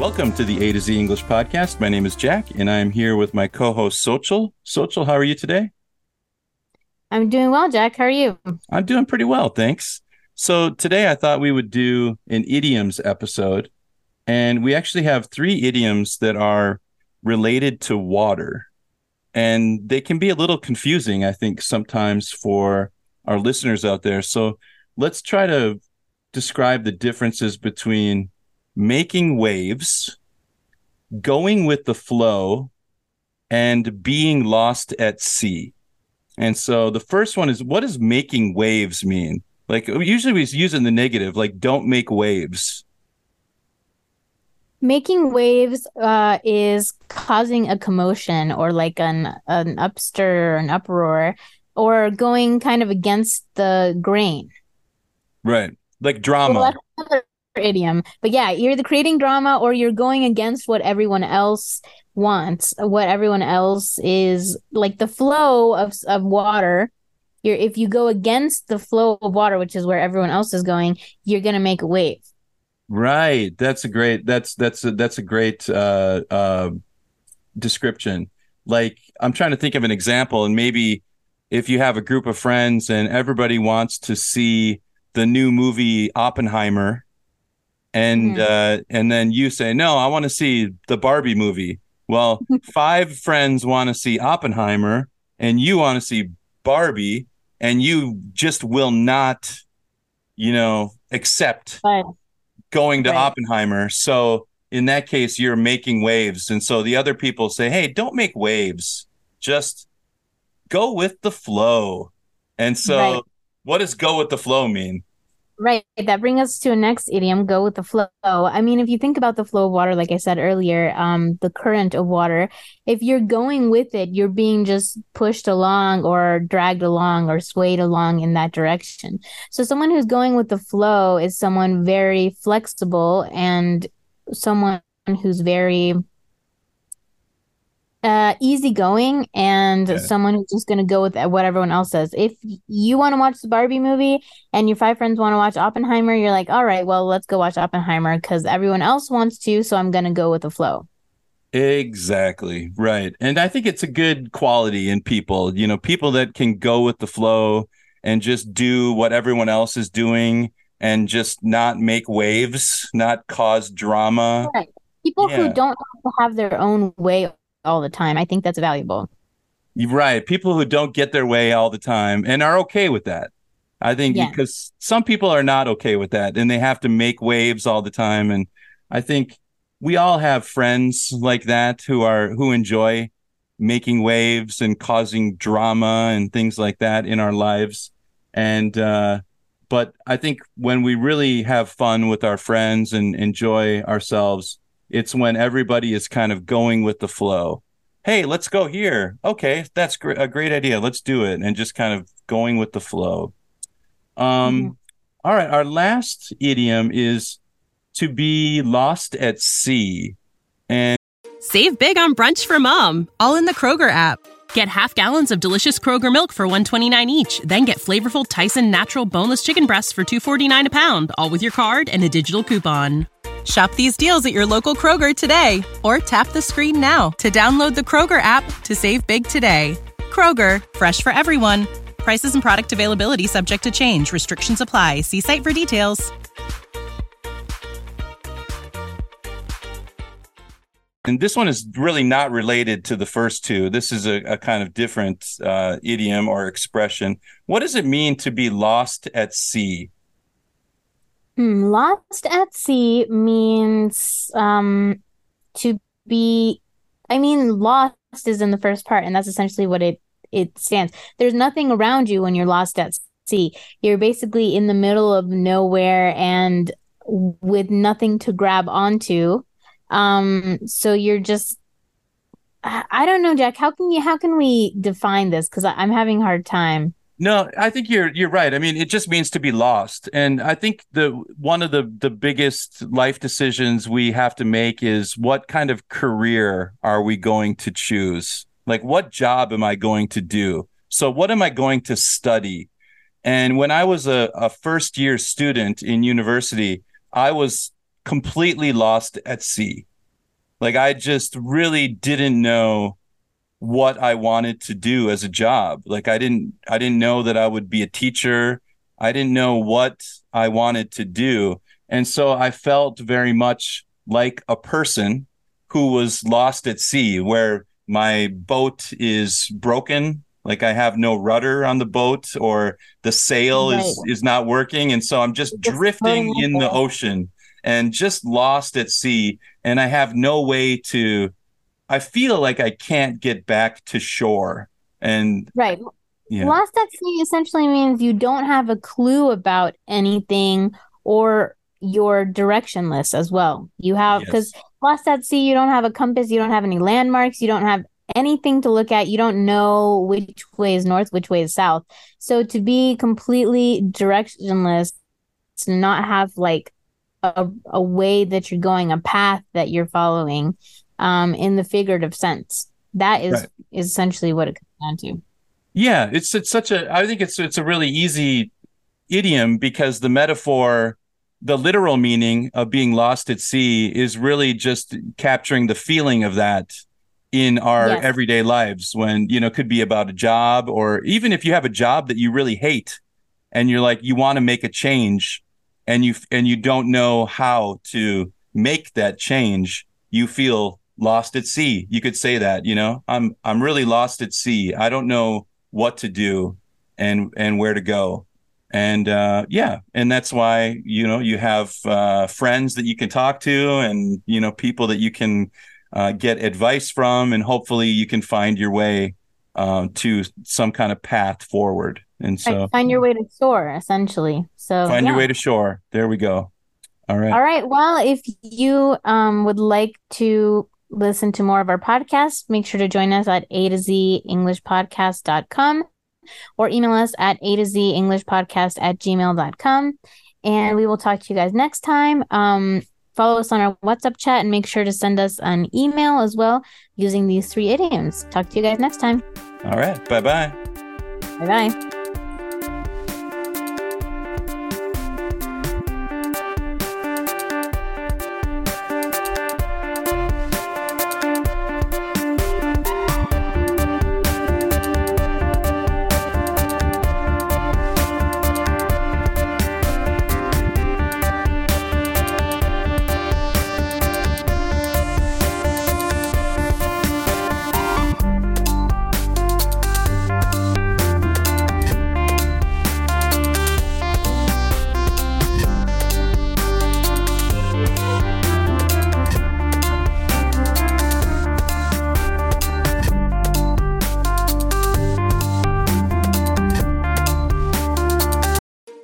Welcome to the A to Z English podcast. My name is Jack, and I am here with my co-host Xochitl. Xochitl, how are you today? I'm doing well, Jack. How are you? I'm doing pretty well, thanks. So today I thought we would do an idioms episode, and we actually have three idioms that are related to water, and they can be a little confusing, I think, sometimes for our listeners out there. So let's try to describe the differences between making waves, going with the flow, and being lost at sea. And so the first one is what does making waves mean? Like usually we use in the negative, like don't make waves. Making waves uh, is causing a commotion or like an an upstir or an uproar or going kind of against the grain. Right. Like drama. Well, idiom. But yeah, you're either creating drama or you're going against what everyone else wants, what everyone else is like the flow of of water. You're if you go against the flow of water, which is where everyone else is going, you're gonna make a wave. Right. That's a great. That's that's a, that's a great uh, uh, description. Like I'm trying to think of an example, and maybe if you have a group of friends and everybody wants to see the new movie Oppenheimer and mm-hmm. uh, and then you say no i want to see the barbie movie well five friends want to see oppenheimer and you want to see barbie and you just will not you know accept right. going to right. oppenheimer so in that case you're making waves and so the other people say hey don't make waves just go with the flow and so right. what does go with the flow mean Right. That brings us to a next idiom, go with the flow. I mean, if you think about the flow of water, like I said earlier, um, the current of water, if you're going with it, you're being just pushed along or dragged along or swayed along in that direction. So someone who's going with the flow is someone very flexible and someone who's very uh easygoing and yeah. someone who's just going to go with what everyone else says. If you want to watch the Barbie movie and your five friends want to watch Oppenheimer, you're like, "All right, well, let's go watch Oppenheimer cuz everyone else wants to, so I'm going to go with the flow." Exactly. Right. And I think it's a good quality in people, you know, people that can go with the flow and just do what everyone else is doing and just not make waves, not cause drama. Right. People yeah. who don't have to have their own way all the time. I think that's valuable. Right. People who don't get their way all the time and are okay with that. I think yeah. because some people are not okay with that and they have to make waves all the time. And I think we all have friends like that who are who enjoy making waves and causing drama and things like that in our lives. And uh but I think when we really have fun with our friends and enjoy ourselves, it's when everybody is kind of going with the flow. Hey, let's go here. Okay, that's gr- a great idea. Let's do it, and just kind of going with the flow. Um, mm-hmm. all right. Our last idiom is to be lost at sea, and save big on brunch for mom. All in the Kroger app. Get half gallons of delicious Kroger milk for 129 each, then get flavorful Tyson natural boneless chicken breasts for 249 a pound, all with your card and a digital coupon. Shop these deals at your local Kroger today or tap the screen now to download the Kroger app to save big today. Kroger, fresh for everyone. Prices and product availability subject to change. Restrictions apply. See site for details. And this one is really not related to the first two. This is a, a kind of different uh, idiom or expression. What does it mean to be lost at sea? Hmm, lost at sea means um, to be, I mean, lost is in the first part, and that's essentially what it it stands. There's nothing around you when you're lost at sea. You're basically in the middle of nowhere and with nothing to grab onto. Um, so you're just I don't know, Jack. How can you how can we define this? Because I'm having a hard time. No, I think you're you're right. I mean, it just means to be lost. And I think the one of the the biggest life decisions we have to make is what kind of career are we going to choose? Like what job am I going to do? So what am I going to study? And when I was a, a first year student in university, I was completely lost at sea. Like I just really didn't know what I wanted to do as a job. Like I didn't I didn't know that I would be a teacher. I didn't know what I wanted to do. And so I felt very much like a person who was lost at sea where my boat is broken like i have no rudder on the boat or the sail right. is is not working and so i'm just, just drifting in the ocean and just lost at sea and i have no way to i feel like i can't get back to shore and right yeah. lost at sea essentially means you don't have a clue about anything or you're directionless as well you have because yes. lost at sea you don't have a compass you don't have any landmarks you don't have anything to look at you don't know which way is north which way is south so to be completely directionless to not have like a, a way that you're going, a path that you're following, um, in the figurative sense. That is right. is essentially what it comes down to. Yeah, it's it's such a I think it's it's a really easy idiom because the metaphor the literal meaning of being lost at sea is really just capturing the feeling of that in our yes. everyday lives when you know could be about a job or even if you have a job that you really hate and you're like you want to make a change and you and you don't know how to make that change, you feel lost at sea. You could say that, you know, I'm I'm really lost at sea. I don't know what to do and and where to go. And uh, yeah, and that's why you know you have uh, friends that you can talk to, and you know people that you can uh, get advice from, and hopefully you can find your way uh, to some kind of path forward. And so find your way to shore, essentially. So find yeah. your way to shore. There we go. All right. All right. Well, if you um, would like to listen to more of our podcast, make sure to join us at A to Z English Podcast.com or email us at A to Z English Podcast at gmail.com. And we will talk to you guys next time. Um, follow us on our WhatsApp chat and make sure to send us an email as well using these three idioms. Talk to you guys next time. All right. Bye bye. Bye bye.